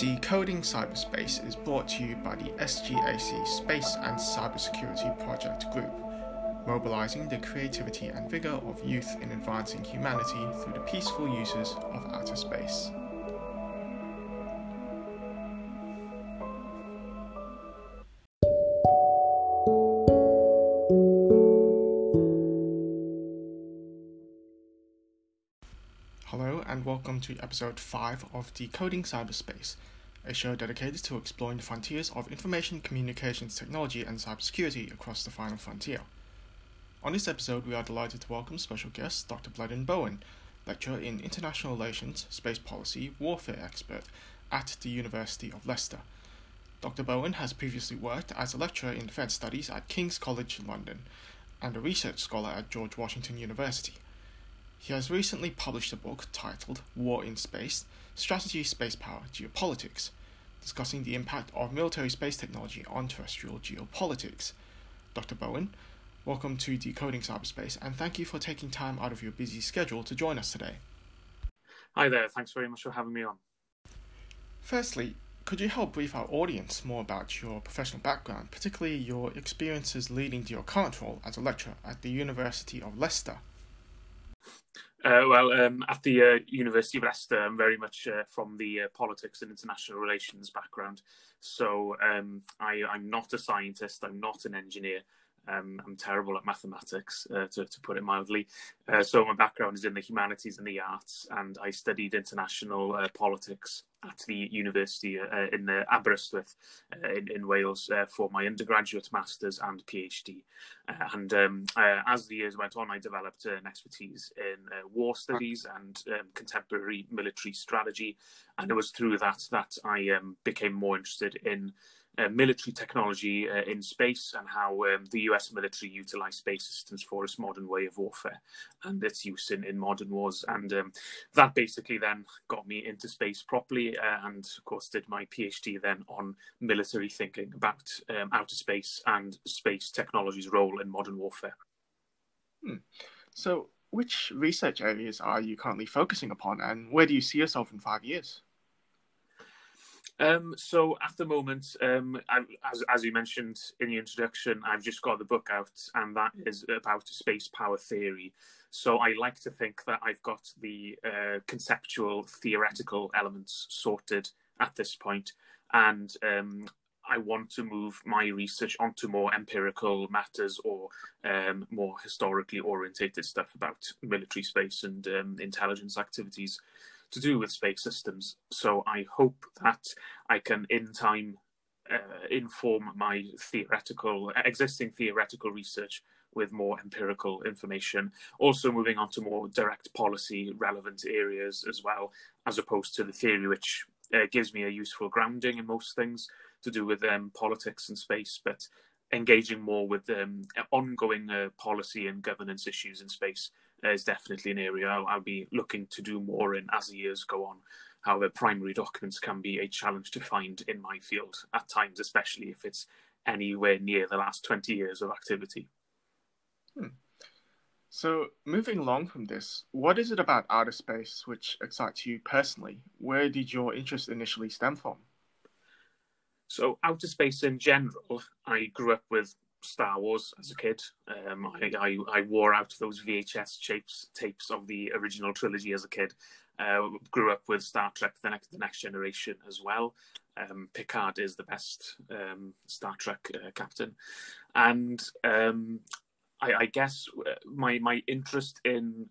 Decoding Cyberspace is brought to you by the SGAC Space and Cybersecurity Project Group, mobilizing the creativity and vigor of youth in advancing humanity through the peaceful uses of outer space. Welcome to episode 5 of Decoding Cyberspace, a show dedicated to exploring the frontiers of information communications technology and cybersecurity across the final frontier. On this episode, we are delighted to welcome special guest Dr. Bleddyn Bowen, lecturer in international relations, space policy, warfare expert at the University of Leicester. Dr. Bowen has previously worked as a lecturer in defense studies at King's College London and a research scholar at George Washington University. He has recently published a book titled War in Space Strategy, Space Power, Geopolitics, discussing the impact of military space technology on terrestrial geopolitics. Dr. Bowen, welcome to Decoding Cyberspace, and thank you for taking time out of your busy schedule to join us today. Hi there, thanks very much for having me on. Firstly, could you help brief our audience more about your professional background, particularly your experiences leading to your current role as a lecturer at the University of Leicester? Uh, well, um, at the uh, University of Leicester, I'm very much uh, from the uh, politics and international relations background. So um, I, am not a scientist, I'm not an engineer. Um, I'm terrible at mathematics, uh, to, to, put it mildly. Uh, so my background is in the humanities and the arts, and I studied international politics at the university uh, in uh, Aberystwyth uh, in, in, Wales uh, for my undergraduate, master's, and PhD. Uh, and um, uh, as the years went on, I developed an expertise in war studies and um, contemporary military strategy. And it was through that that I um, became more interested in uh, military technology uh, in space and how um, the US military utilized space systems for its modern way of warfare and its use in, in modern wars. And um, that basically then got me into space properly uh, and, of course, did my PhD then on military thinking about um, outer space and space technology's role in modern warfare. Hmm. So, which research areas are you currently focusing upon, and where do you see yourself in five years? Um, so at the moment, um, as, as you mentioned in the introduction, I've just got the book out, and that is about space power theory. So I like to think that I've got the uh, conceptual, theoretical elements sorted at this point, and um, I want to move my research onto more empirical matters or um, more historically orientated stuff about military space and um, intelligence activities to do with space systems. So I hope that I can, in time, uh, inform my theoretical, existing theoretical research with more empirical information. Also, moving on to more direct policy relevant areas as well, as opposed to the theory, which uh, gives me a useful grounding in most things to do with um, politics and space, but engaging more with um, ongoing uh, policy and governance issues in space is definitely an area I'll, I'll, be looking to do more in as the years go on. However, primary documents can be a challenge to find in my field at times, especially if it's anywhere near the last 20 years of activity. Hmm. So, moving along from this, what is it about outer space which excites you personally? Where did your interest initially stem from? So, outer space in general, I grew up with Star Wars as a kid. Um, I, I, I, wore out those VHS tapes tapes of the original trilogy as a kid. Uh, grew up with Star Trek: The Next, the Next Generation as well. Um, Picard is the best um, Star Trek uh, captain, and um, I, I, guess uh, my my interest in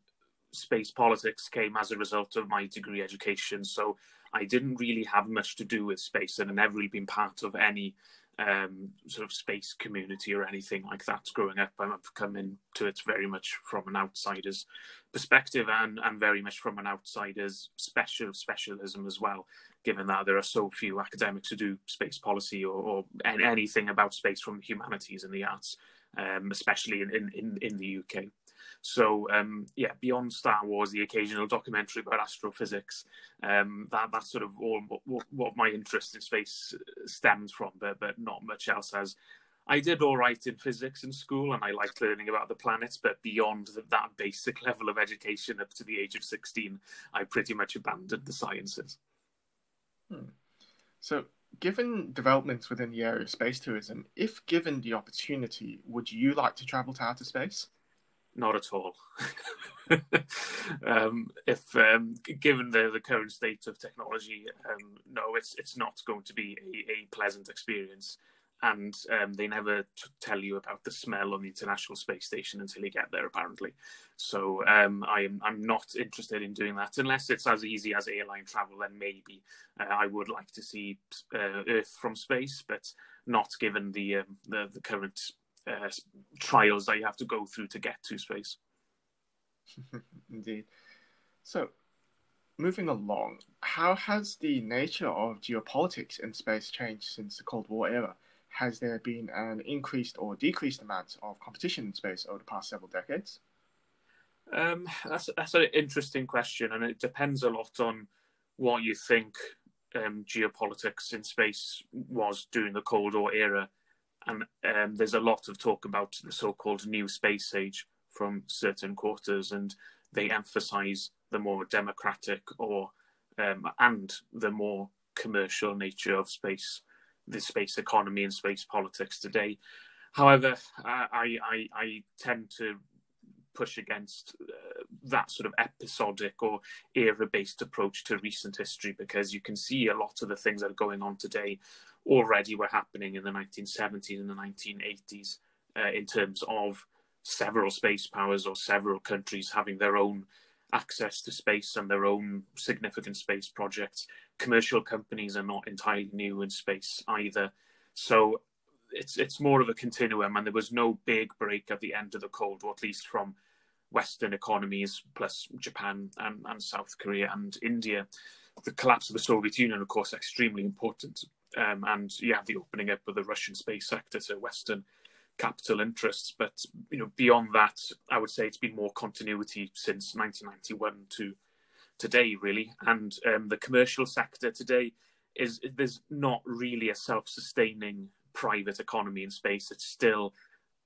space politics came as a result of my degree education. So I didn't really have much to do with space, and had never really been part of any um, sort of space community or anything like that growing up. I've come into it very much from an outsider's perspective and, and very much from an outsider's special specialism as well, given that there are so few academics who do space policy or, or anything about space from humanities and the arts, um, especially in, in, in the UK. So um, yeah, beyond Star Wars, the occasional documentary about astrophysics, um, that that's sort of all what, what, my interest in space stems from, but but not much else as. I did all right in physics in school, and I liked learning about the planets. But beyond the, that basic level of education, up to the age of sixteen, I pretty much abandoned the sciences. Hmm. So, given developments within the area of space tourism, if given the opportunity, would you like to travel to outer space? Not at all. um, if um, given the, the current state of technology, um, no, it's it's not going to be a, a pleasant experience and um, they never t- tell you about the smell on the International Space Station until you get there, apparently. So um, I'm I'm not interested in doing that unless it's as easy as airline travel. Then maybe uh, I would like to see uh, Earth from space, but not given the um, the, the, current uh, trials that you have to go through to get to space. Indeed. So, moving along, how has the nature of geopolitics in space changed since the Cold War era? has there been an increased or decreased amount of competition in space over the past several decades? Um, that's that's an interesting question, and it depends a lot on what you think um, geopolitics in space was during the Cold War era. And um, there's a lot of talk about the so-called new space age from certain quarters, and they emphasize the more democratic or um, and the more commercial nature of space the space economy and space politics today. However, I, I, I tend to push against uh, that sort of episodic or era based approach to recent history because you can see a lot of the things that are going on today already were happening in the 1970s and the 1980s uh, in terms of several space powers or several countries having their own access to space and their own significant space projects. Commercial companies are not entirely new in space either. So it's it's more of a continuum, and there was no big break at the end of the Cold War, at least from Western economies, plus Japan and, and South Korea and India. The collapse of the Soviet Union, of course, extremely important. Um, and you have the opening up of the Russian space sector to Western capital interests. But you know, beyond that, I would say it's been more continuity since 1991 to today, really. And um, the commercial sector today is there's not really a self-sustaining private economy in space. It's still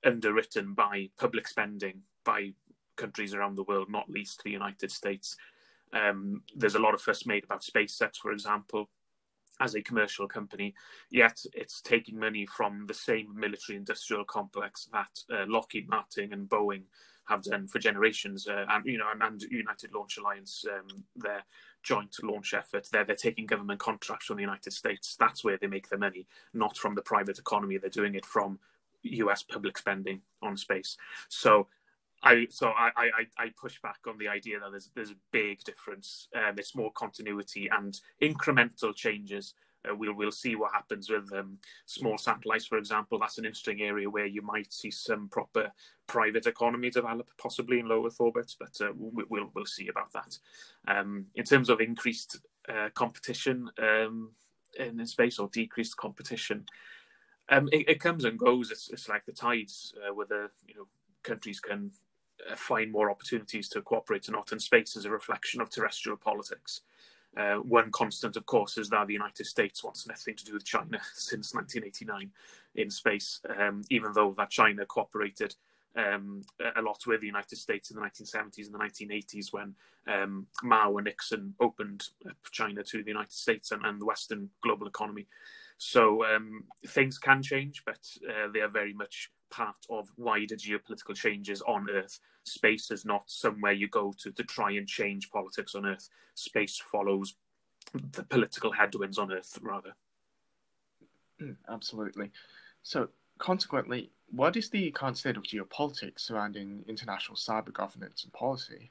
underwritten by public spending by countries around the world, not least the United States. Um, there's a lot of fuss made about SpaceX, for example, as a commercial company, yet it's taking money from the same military industrial complex that uh, Lockheed Martin and Boeing have done for generations, uh, and you know, and, and, United Launch Alliance, um, their joint launch effort. They're they're taking government contracts from the United States. That's where they make their money, not from the private economy. They're doing it from U.S. public spending on space. So I so I, I, I push back on the idea that there's there's a big difference. Um, it's more continuity and incremental changes. Uh, we'll we'll see what happens with um, small satellites, for example. That's an interesting area where you might see some proper private economy develop, possibly in low Earth orbit. But uh, we, will we'll see about that. Um, in terms of increased uh, competition um, in space or decreased competition, um, it, it, comes and goes. It's, it's like the tides, uh, whether you know countries can find more opportunities to cooperate or not, and space is a reflection of terrestrial politics. Uh, one constant, of course, is that the United States wants nothing to do with China since 1989 in space, um, even though that China cooperated um, a lot with the United States in the 1970s and the 1980s when um, Mao and Nixon opened China to the United States and, and the Western global economy. So um, things can change, but uh, they are very much part of wider geopolitical changes on Earth. Space is not somewhere you go to to try and change politics on Earth. Space follows the political headwinds on Earth, rather. Mm, absolutely. So, consequently, what is the current state of geopolitics surrounding international cyber governance and policy?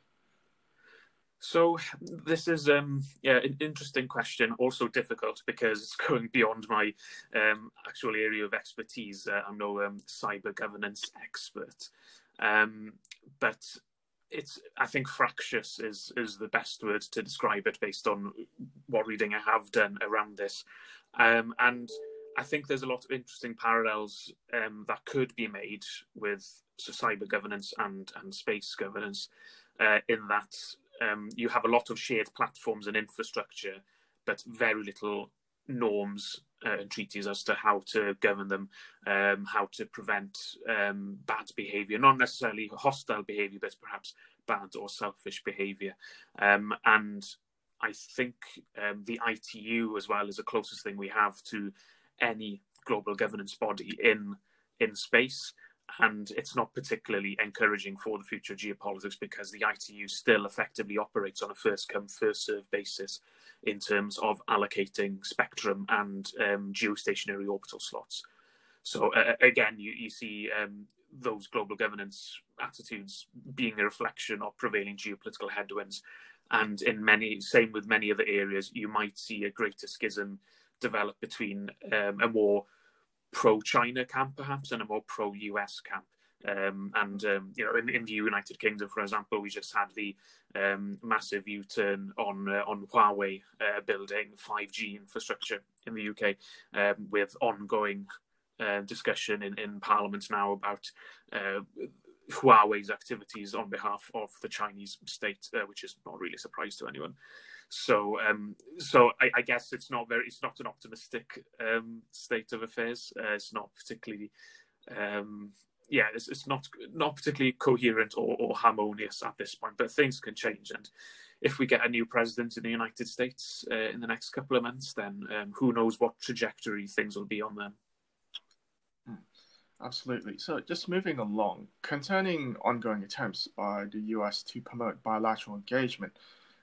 So this is um, yeah an interesting question, also difficult because it's going beyond my um, actual area of expertise. Uh, I'm no um, cyber governance expert, um, but it's I think fractious is is the best word to describe it based on what reading I have done around this, um, and I think there's a lot of interesting parallels um, that could be made with so cyber governance and and space governance. Uh, in that um, you have a lot of shared platforms and infrastructure, but very little norms uh, and treaties as to how to govern them, um, how to prevent um, bad behavior, not necessarily hostile behavior, but perhaps bad or selfish behavior. Um, and I think um, the ITU as well is the closest thing we have to any global governance body in in space and it's not particularly encouraging for the future of geopolitics because the ITU still effectively operates on a first come first serve basis in terms of allocating spectrum and um, geostationary orbital slots. So uh, again, you, you see um, those global governance attitudes being a reflection of prevailing geopolitical headwinds, and in many same with many other areas, you might see a greater schism develop between um, a more pro-China camp, perhaps, and a more pro-US camp. Um, and um, you know, in, in, the United Kingdom, for example, we just had the um, massive U-turn on uh, on Huawei uh, building 5G infrastructure in the UK, um, with ongoing uh, discussion in, in Parliament now about uh, Huawei's activities on behalf of the Chinese state, uh, which is not really a surprise to anyone. So, um, so I, I, guess it's not very, it's not an optimistic um, state of affairs. Uh, it's not particularly, um, yeah, it's, it's, not not particularly coherent or, or, harmonious at this point. But things can change, and if we get a new president in the United States uh, in the next couple of months, then um, who knows what trajectory things will be on then. Hmm. Absolutely. So, just moving along, concerning ongoing attempts by the US to promote bilateral engagement,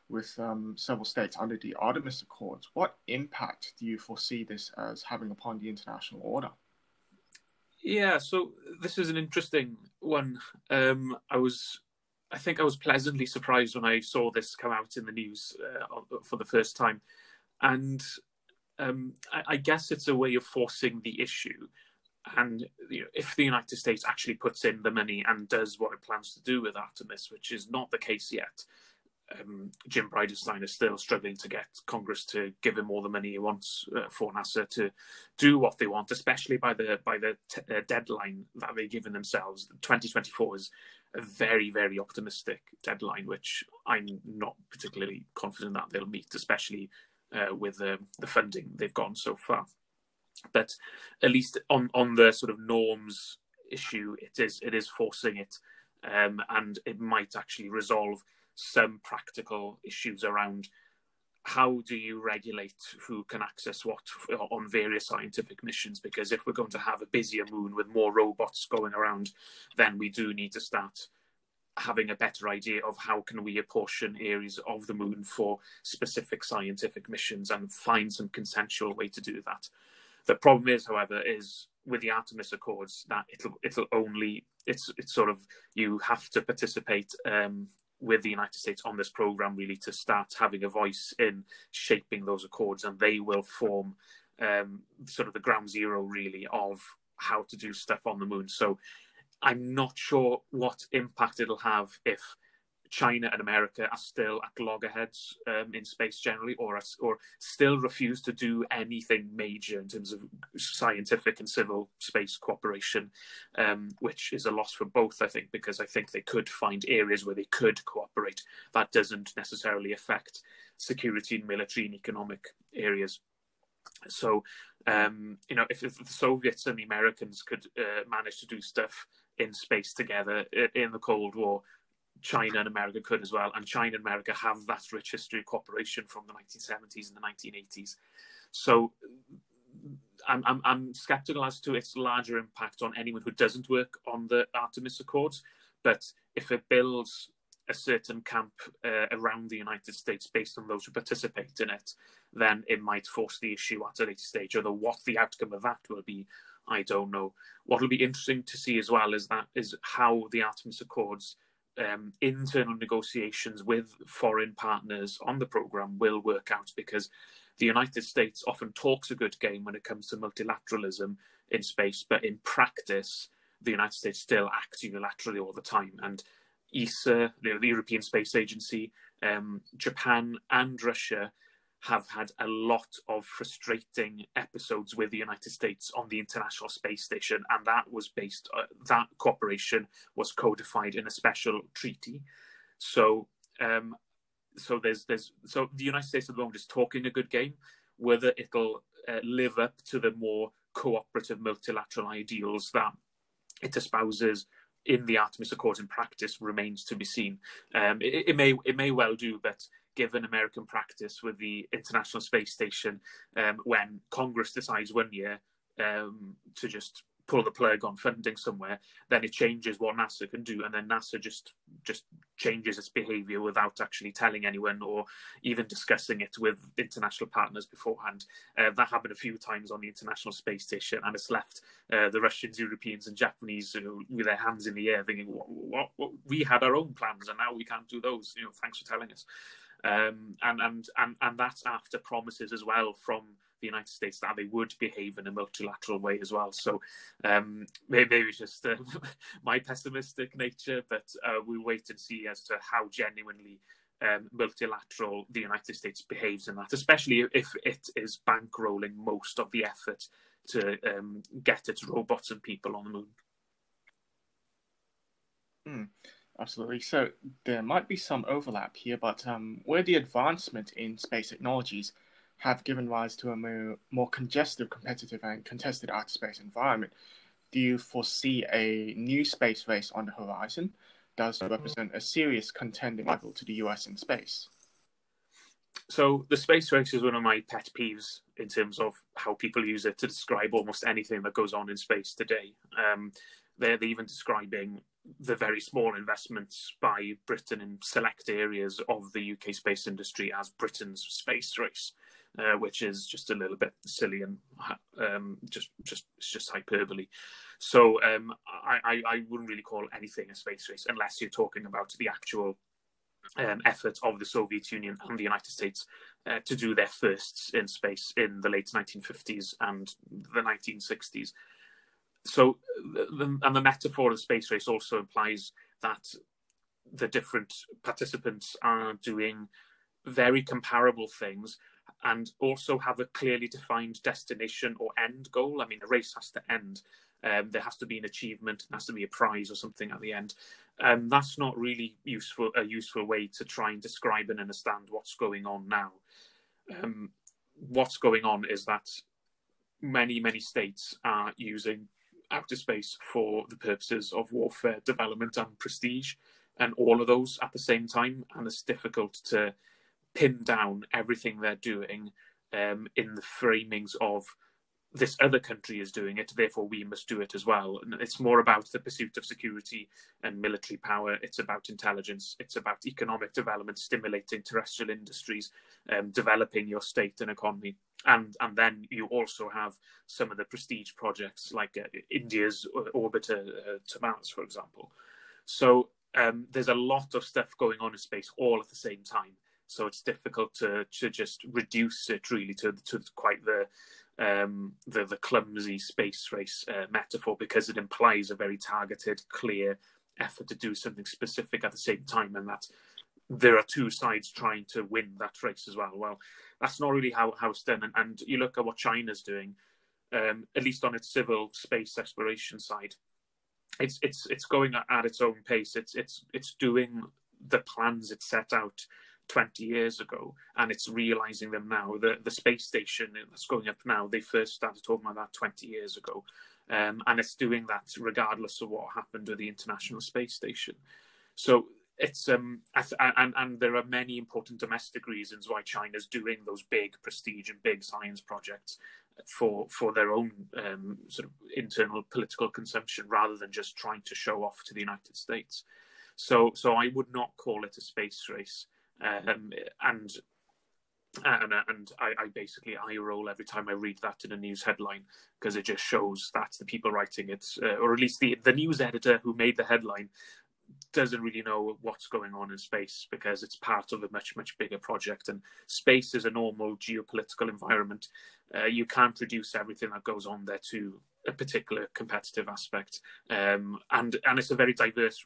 with um, several states under the Artemis Accords. What impact do you foresee this as having upon the international order? Yeah, so this is an interesting one. Um, I was, I think, I was pleasantly surprised when I saw this come out in the news uh, for the first time, and um, I, I, guess it's a way of forcing the issue. And you know, if the United States actually puts in the money and does what it plans to do with Artemis, which is not the case yet, um, Jim Bridenstine is still struggling to get Congress to give him all the money he wants uh, for NASA to do what they want, especially by the by the t- uh, deadline that they've given themselves. 2024 is a very very optimistic deadline, which I'm not particularly confident that they'll meet, especially uh, with the funding they've gotten so far. But at least on on the sort of norms issue, it is it is forcing it, um, and it might actually resolve some practical issues around how do you regulate who can access what on various scientific missions? Because if we're going to have a busier moon with more robots going around, then we do need to start having a better idea of how can we apportion areas of the moon for specific scientific missions and find some consensual way to do that. The problem is, however, is with the Artemis Accords that it'll it'll only it's it's sort of you have to participate um, with the United States on this program really to start having a voice in shaping those accords, and they will form um, sort of the ground zero really of how to do stuff on the moon. So I'm not sure what impact it'll have if China and America are still at loggerheads um, in space generally, or or still refuse to do anything major in terms of scientific and civil space cooperation, um, which is a loss for both, I think, because I think they could find areas where they could cooperate. That doesn't necessarily affect security and military and economic areas. So, um, you know, if, if, the Soviets and the Americans could uh, manage to do stuff in space together in the Cold War, China and America could as well. And China and America have that rich history of cooperation from the 1970s and the 1980s. So I'm, I'm, I'm skeptical as to its larger impact on anyone who doesn't work on the Artemis Accords. But if it builds a certain camp uh, around the United States based on those who participate in it, then it might force the issue at a later stage. Although what the outcome of that will be, I don't know. What will be interesting to see as well is that is how the Artemis Accords um, internal negotiations with foreign partners on the program will work out because the United States often talks a good game when it comes to multilateralism in space, but in practice, the United States still acts unilaterally all the time. And ESA, the European Space Agency, um, Japan, and Russia have had a lot of frustrating episodes with the United States on the International Space Station, and that was based uh, that cooperation was codified in a special treaty. So, um, so there's there's so the United States at the moment is talking a good game. Whether it'll uh, live up to the more cooperative multilateral ideals that it espouses in the Artemis Accord in practice remains to be seen. Um, it, it, may it may well do, but given American practice with the International Space Station um, when Congress decides one year um, to just pull the plug on funding somewhere, then it changes what NASA can do, and then NASA just just changes its behaviour without actually telling anyone or even discussing it with international partners beforehand. Uh, that happened a few times on the International Space Station, and it's left uh, the Russians, Europeans, and Japanese you know, with their hands in the air, thinking, what, what, what, "We had our own plans, and now we can't do those." You know, thanks for telling us. Um, and and and and that's after promises as well from the United States that they would behave in a multilateral way as well. So um, maybe, maybe, it's just uh, my pessimistic nature, but uh, we'll wait and see as to how genuinely um, multilateral the United States behaves in that, especially if it is bankrolling most of the effort to um, get its robots and people on the moon. Mm, absolutely. So there might be some overlap here, but um, where the advancement in space technologies have given rise to a more, more congested, competitive, and contested outer space environment. Do you foresee a new space race on the horizon? Does it represent a serious contending rival to the US in space? So the space race is one of my pet peeves in terms of how people use it to describe almost anything that goes on in space today. Um, they're even describing the very small investments by Britain in select areas of the UK space industry as Britain's space race uh, which is just a little bit silly and um, just just it's just hyperbole. So um, I, I, I wouldn't really call anything a space race unless you're talking about the actual um, effort of the Soviet Union and the United States uh, to do their firsts in space in the late 1950s and the 1960s. So, and the metaphor of the space race also implies that the different participants are doing very comparable things and also have a clearly defined destination or end goal. I mean, a race has to end. Um, there has to be an achievement, there has to be a prize or something at the end. Um, that's not really useful a useful way to try and describe and understand what's going on now. Um, what's going on is that many many states are using outer space for the purposes of warfare, development, and prestige, and all of those at the same time, and it's difficult to pin down everything they're doing um, in the framings of this other country is doing it, therefore we must do it as well. It's more about the pursuit of security and military power. It's about intelligence. It's about economic development, stimulating terrestrial industries, um, developing your state and economy. And and then you also have some of the prestige projects like uh, India's orbiter uh, to Mars, for example. So um, there's a lot of stuff going on in space all at the same time. So it's difficult to to just reduce it really to to quite the um, the, the clumsy space race uh, metaphor because it implies a very targeted, clear effort to do something specific at the same time, and that there are two sides trying to win that race as well. Well, that's not really how, how it's done. And, and you look at what China's doing, um, at least on its civil space exploration side, it's it's it's going at its own pace. It's it's it's doing the plans it set out 20 years ago and it's realizing them now the the space station that's going up now they first started talking about that 20 years ago um, and it's doing that regardless of what happened with the international space station so it's um and and there are many important domestic reasons why China's doing those big prestige and big science projects for for their own um, sort of internal political consumption rather than just trying to show off to the United States. So so I would not call it a space race. Um, and and, and I, I, basically eye roll every time I read that in a news headline because it just shows that the people writing it, uh, or at least the the news editor who made the headline, doesn't really know what's going on in space because it's part of a much much bigger project. And space is a normal geopolitical environment. Uh, you can't reduce everything that goes on there to a particular competitive aspect, um, and and it's a very diverse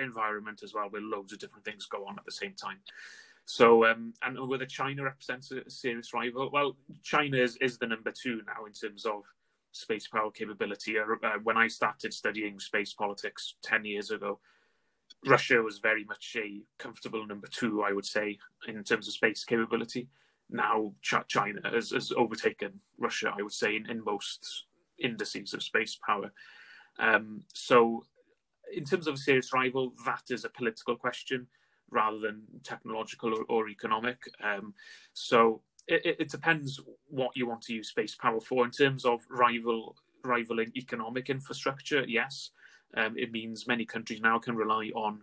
environment as well, where loads of different things go on at the same time. So, um, and whether China represents a serious rival, well, China is, is the number two now in terms of space power capability. Uh, uh when I started studying space politics 10 years ago, Russia was very much a comfortable number two, I would say, in terms of space capability. Now, Ch- China has, has, overtaken Russia, I would say, in, in most indices of space power. Um, so in terms of a serious rival, that is a political question. rather than technological or, or economic. Um, so it, it, depends what you want to use space power for. In terms of rival rivaling economic infrastructure, yes, um, it means many countries now can rely on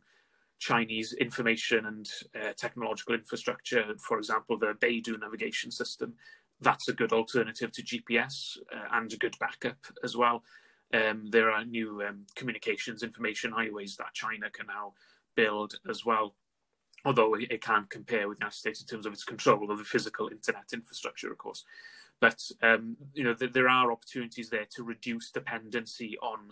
Chinese information and uh, technological infrastructure. For example, the Beidou navigation system. That's a good alternative to GPS uh, and a good backup as well. Um, there are new um, communications information highways that China can now build as well although it, can't compare with the United States in terms of its control of the physical internet infrastructure, of course. But um, you know, th- there are opportunities there to reduce dependency on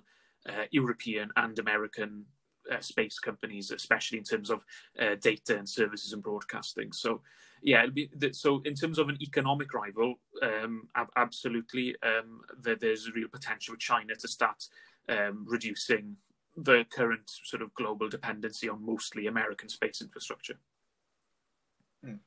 uh, European and American uh, space companies, especially in terms of uh, data and services and broadcasting. So, yeah, be, so in terms of an economic rival, um, ab- absolutely, um, there, there's a real potential for China to start um, reducing the current sort of global dependency on mostly American space infrastructure. Mm.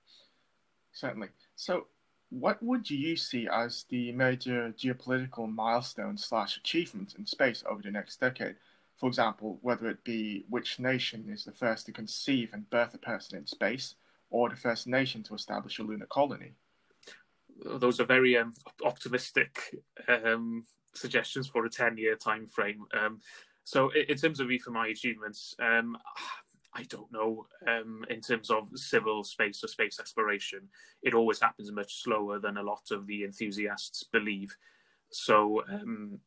Certainly. So, what would you see as the major geopolitical milestones slash achievements in space over the next decade? For example, whether it be which nation is the first to conceive and birth a person in space, or the first nation to establish a lunar colony. Those are very um, optimistic um, suggestions for a ten-year time frame. Um, so in terms of my achievements, um, I don't know. Um, in terms of civil space or space exploration, it always happens much slower than a lot of the enthusiasts believe. So um,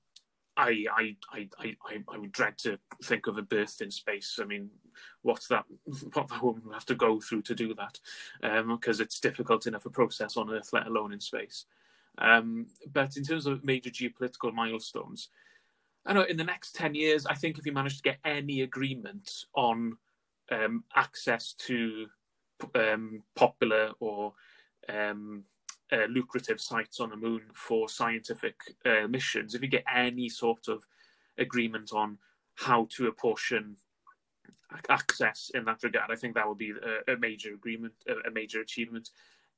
I, I, I, I, I would dread to think of a birth in space. I mean, what's that? What that woman have to go through to do that? Because um, it's difficult enough a process on Earth, let alone in space. Um, but in terms of major geopolitical milestones, I know in the next 10 years, I think if you manage to get any agreement on um, access to um, popular or um, uh, lucrative sites on the moon for scientific uh, missions, if you get any sort of agreement on how to apportion access in that regard, I think that would be a, a major agreement, a, a, major achievement.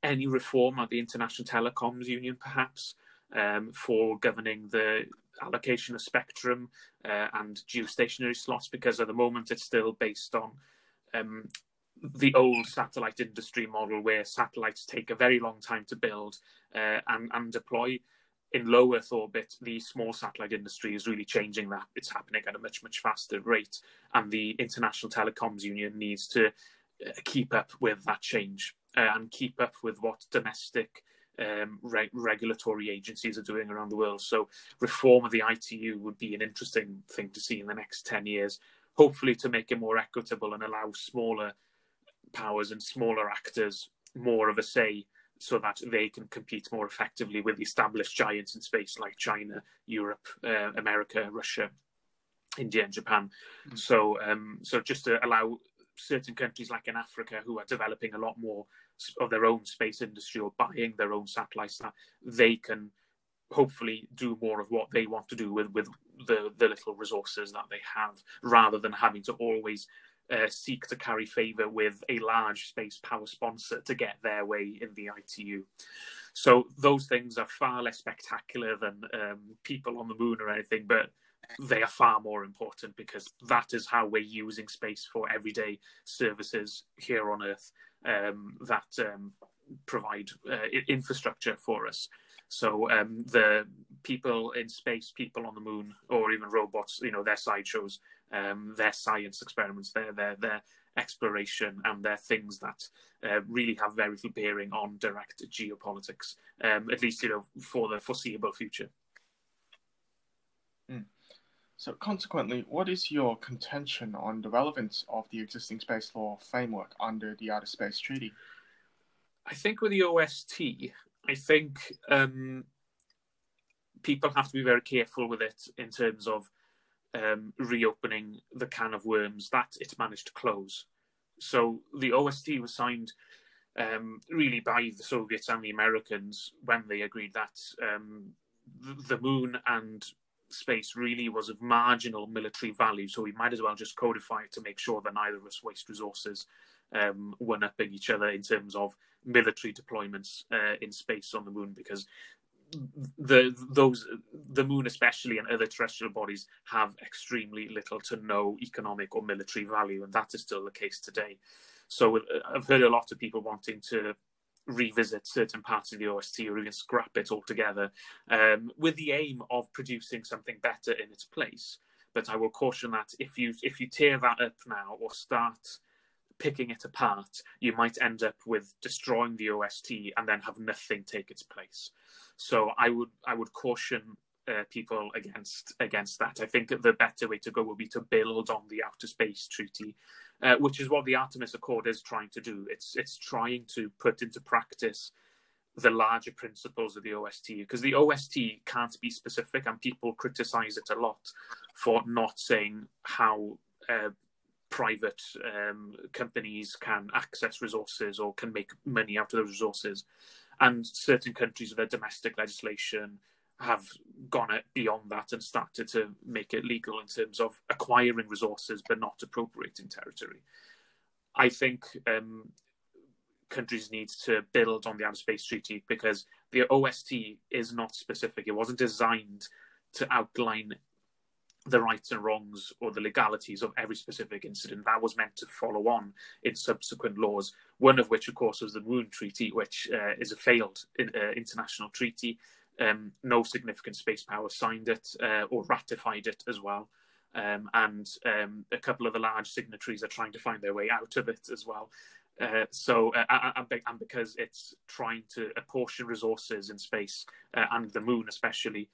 Any reform at the International Telecoms Union, perhaps, um, for governing the allocation of spectrum uh, and geostationary slots because at the moment it's still based on um, the old satellite industry model where satellites take a very long time to build uh, and, and deploy. In low Earth orbit, the small satellite industry is really changing that. It's happening at a much, much faster rate. And the International Telecoms Union needs to uh, keep up with that change uh, and keep up with what domestic um, re- regulatory agencies are doing around the world. So, reform of the ITU would be an interesting thing to see in the next 10 years, hopefully, to make it more equitable and allow smaller powers and smaller actors more of a say so that they can compete more effectively with established giants in space like China, Europe, uh, America, Russia, India, and Japan. Mm-hmm. So, um, so just to allow certain countries like in Africa who are developing a lot more of their own space industry or buying their own satellites that they can hopefully do more of what they want to do with with the the little resources that they have rather than having to always uh, seek to carry favor with a large space power sponsor to get their way in the ITU. So those things are far less spectacular than um, people on the moon or anything, but they are far more important because that is how we're using space for everyday services here on Earth um, that um, provide uh, infrastructure for us. So um, the people in space, people on the moon, or even robots, you know, their sideshows, um, their science experiments, their their their exploration, and their things that uh, really have very little bearing on direct geopolitics, um, at least you know for the foreseeable future. Mm. So, consequently, what is your contention on the relevance of the existing space law framework under the Outer Space Treaty? I think with the OST, I think um, people have to be very careful with it in terms of um, reopening the can of worms that it managed to close. So the OST was signed um, really by the Soviets and the Americans when they agreed that um, the moon and space really was of marginal military value, so we might as well just codify it to make sure that neither of us waste resources um, one upping each other in terms of military deployments uh, in space on the moon, because the those the moon especially and other terrestrial bodies have extremely little to no economic or military value, and that is still the case today. So I've heard a lot of people wanting to revisit certain parts of the OST or even scrap it altogether um, with the aim of producing something better in its place. But I will caution that if you if you tear that up now or start picking it apart, you might end up with destroying the OST and then have nothing take its place. So I would I would caution uh, people against against that. I think the better way to go would be to build on the Outer Space Treaty, uh, which is what the Artemis Accord is trying to do. It's it's trying to put into practice the larger principles of the OST because the OST can't be specific, and people criticize it a lot for not saying how. Uh, private um, companies can access resources or can make money out of those resources. And certain countries with their domestic legislation have gone beyond that and started to make it legal in terms of acquiring resources but not appropriating territory. I think um, countries need to build on the Outer Space Treaty because the OST is not specific. It wasn't designed to outline the rights and wrongs or the legalities of every specific incident. That was meant to follow on in subsequent laws, one of which, of course, was the Moon Treaty, which uh, is a failed uh, international treaty. Um, no significant space power signed it uh, or ratified it as well. Um, and um, a couple of the large signatories are trying to find their way out of it as well. Uh, so, uh, and, because it's trying to apportion resources in space uh, and the moon, especially,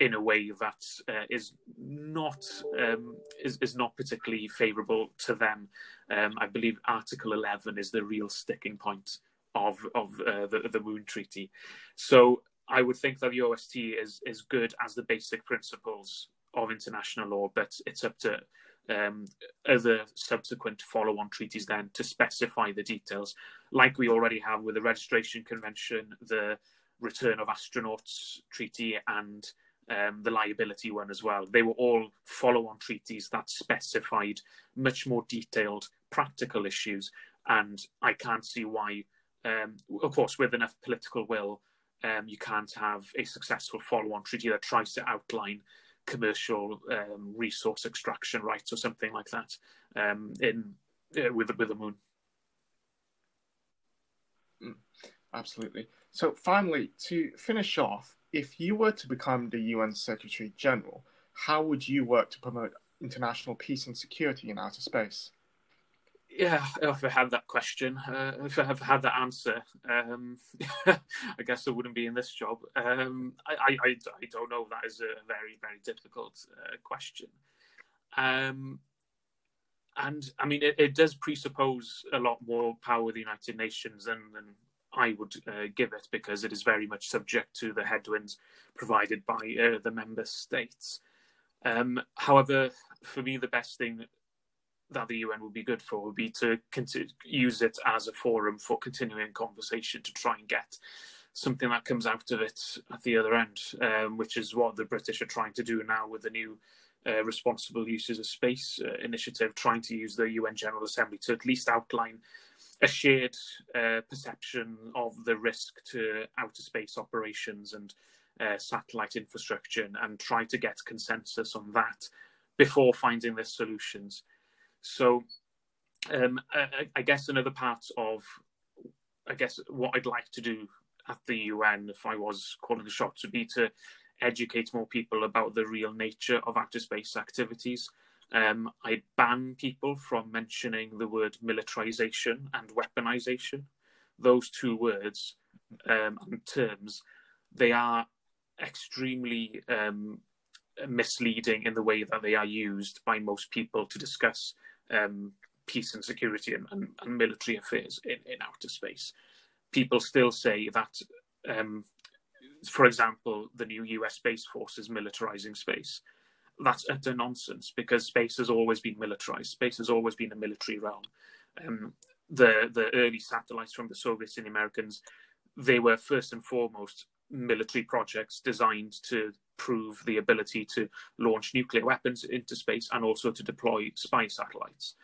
in a way that uh, is not um, is, is not particularly favourable to them. Um, I believe Article 11 is the real sticking point of of uh, the the Moon Treaty. So I would think that the OST is is good as the basic principles of international law, but it's up to um, other subsequent follow-on treaties then to specify the details, like we already have with the Registration Convention, the Return of Astronauts Treaty, and um, the liability one as well. They were all follow on treaties that specified much more detailed practical issues. And I can't see why, um, of course, with enough political will, um, you can't have a successful follow on treaty that tries to outline commercial um, resource extraction rights or something like that um, in uh, with, with the moon. Mm, absolutely. So, finally, to finish off, if you were to become the UN Secretary General, how would you work to promote international peace and security in outer space? Yeah, if I had that question, uh, if I have had that answer, um, I guess I wouldn't be in this job. Um, I, I, I, don't know. That is a very, very difficult uh, question. Um, and I mean, it, it, does presuppose a lot more power with the United Nations than, than I would uh, give it because it is very much subject to the headwinds provided by uh, the member states. Um, however, for me, the best thing that the UN would be good for would be to use it as a forum for continuing conversation to try and get something that comes out of it at the other end, um, which is what the British are trying to do now with the new uh, responsible uses of space uh, initiative, trying to use the UN General Assembly to at least outline a shared uh, perception of the risk to outer space operations and uh, satellite infrastructure and, try to get consensus on that before finding the solutions. So, um, I, I, guess another part of, I guess, what I'd like to do at the UN, if I was calling the shots, would be to educate more people about the real nature of outer space activities um, I ban people from mentioning the word militarization and weaponization. Those two words um, and terms, they are extremely um, misleading in the way that they are used by most people to discuss um, peace and security and, and, and, military affairs in, in outer space. People still say that, um, for example, the new US Space Force is militarizing space that's utter nonsense because space has always been militarized. Space has always been a military realm. Um, the the early satellites from the Soviets and the Americans, they were first and foremost military projects designed to prove the ability to launch nuclear weapons into space and also to deploy spy satellites.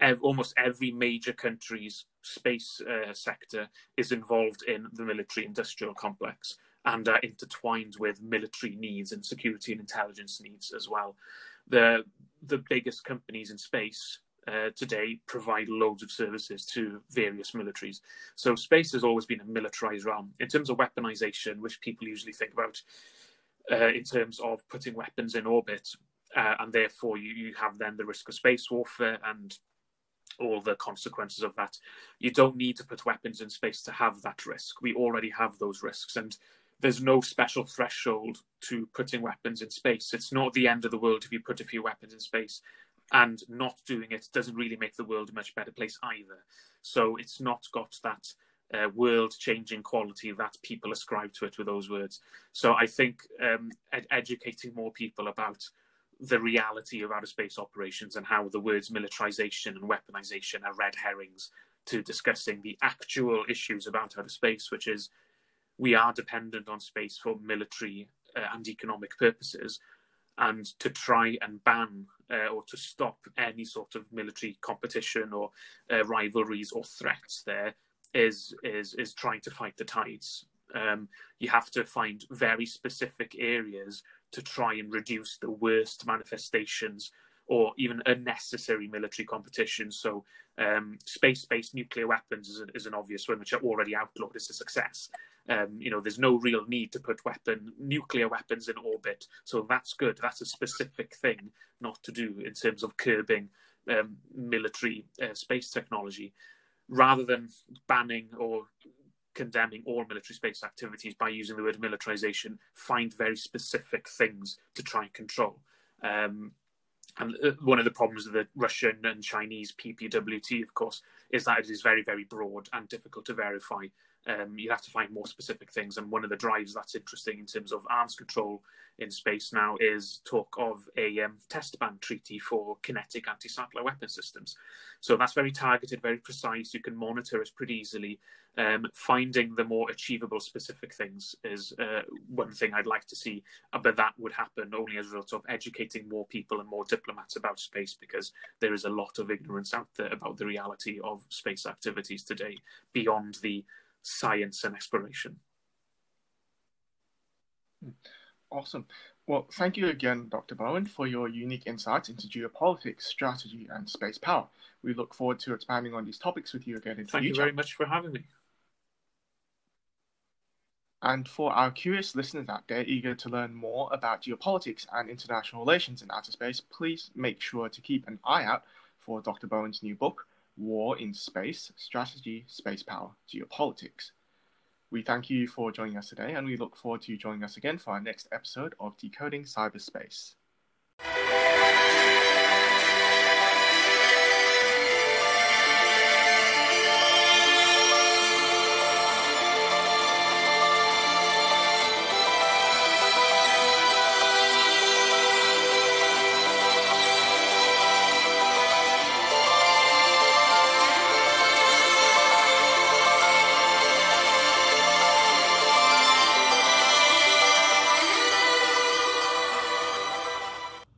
Ev- almost every major country's space uh, sector is involved in the military industrial complex and are intertwined with military needs and security and intelligence needs as well. The the biggest companies in space, uh, today provide loads of services to various militaries. So space has always been a militarized realm. In terms of weaponization, which people usually think about uh, in terms of putting weapons in orbit, uh, and therefore you, you have then the risk of space warfare and all the consequences of that. You don't need to put weapons in space to have that risk. We already have those risks, and there's no special threshold to putting weapons in space. It's not the end of the world if you put a few weapons in space, and not doing it doesn't really make the world a much better place either. So it's not got that uh, world-changing quality that people ascribe to it with those words. So I think um, ed- educating more people about the reality of outer space operations and how the words militarization and weaponization are red herrings to discussing the actual issues about outer space, which is we are dependent on space for military uh, and economic purposes. And to try and ban uh, or to stop any sort of military competition or uh, rivalries or threats there is is is trying to fight the tides. Um, you have to find very specific areas to try and reduce the worst manifestations or even unnecessary military competition. So, um, space-based nuclear weapons is, is, an obvious one, which are already outlawed. It's a success. Um, you know, there's no real need to put weapon nuclear weapons in orbit, so that's good. That's a specific thing not to do in terms of curbing um, military uh, space technology, rather than banning or condemning all military space activities by using the word militarization, find very specific things to try and control. Um, and uh, one of the problems of the Russian and Chinese PPWT, of course, is that it is very, very broad and difficult to verify. Um, you have to find more specific things. And one of the drives that's interesting in terms of arms control in space now is talk of a um, test ban treaty for kinetic anti satellite weapon systems. So that's very targeted, very precise. You can monitor it pretty easily. Um, finding the more achievable specific things is uh, one thing I'd like to see, uh, but that would happen only as a result of educating more people and more diplomats about space because there is a lot of ignorance out there about the reality of space activities today beyond the science and exploration. Awesome. Well, thank you again, Dr. Bowen, for your unique insights into geopolitics, strategy, and space power. We look forward to expanding on these topics with you again in Thank future. you very much for having me. And for our curious listeners out there eager to learn more about geopolitics and international relations in outer space, please make sure to keep an eye out for Dr. Bowen's new book, War in Space Strategy, Space Power, Geopolitics. We thank you for joining us today, and we look forward to joining us again for our next episode of Decoding Cyberspace.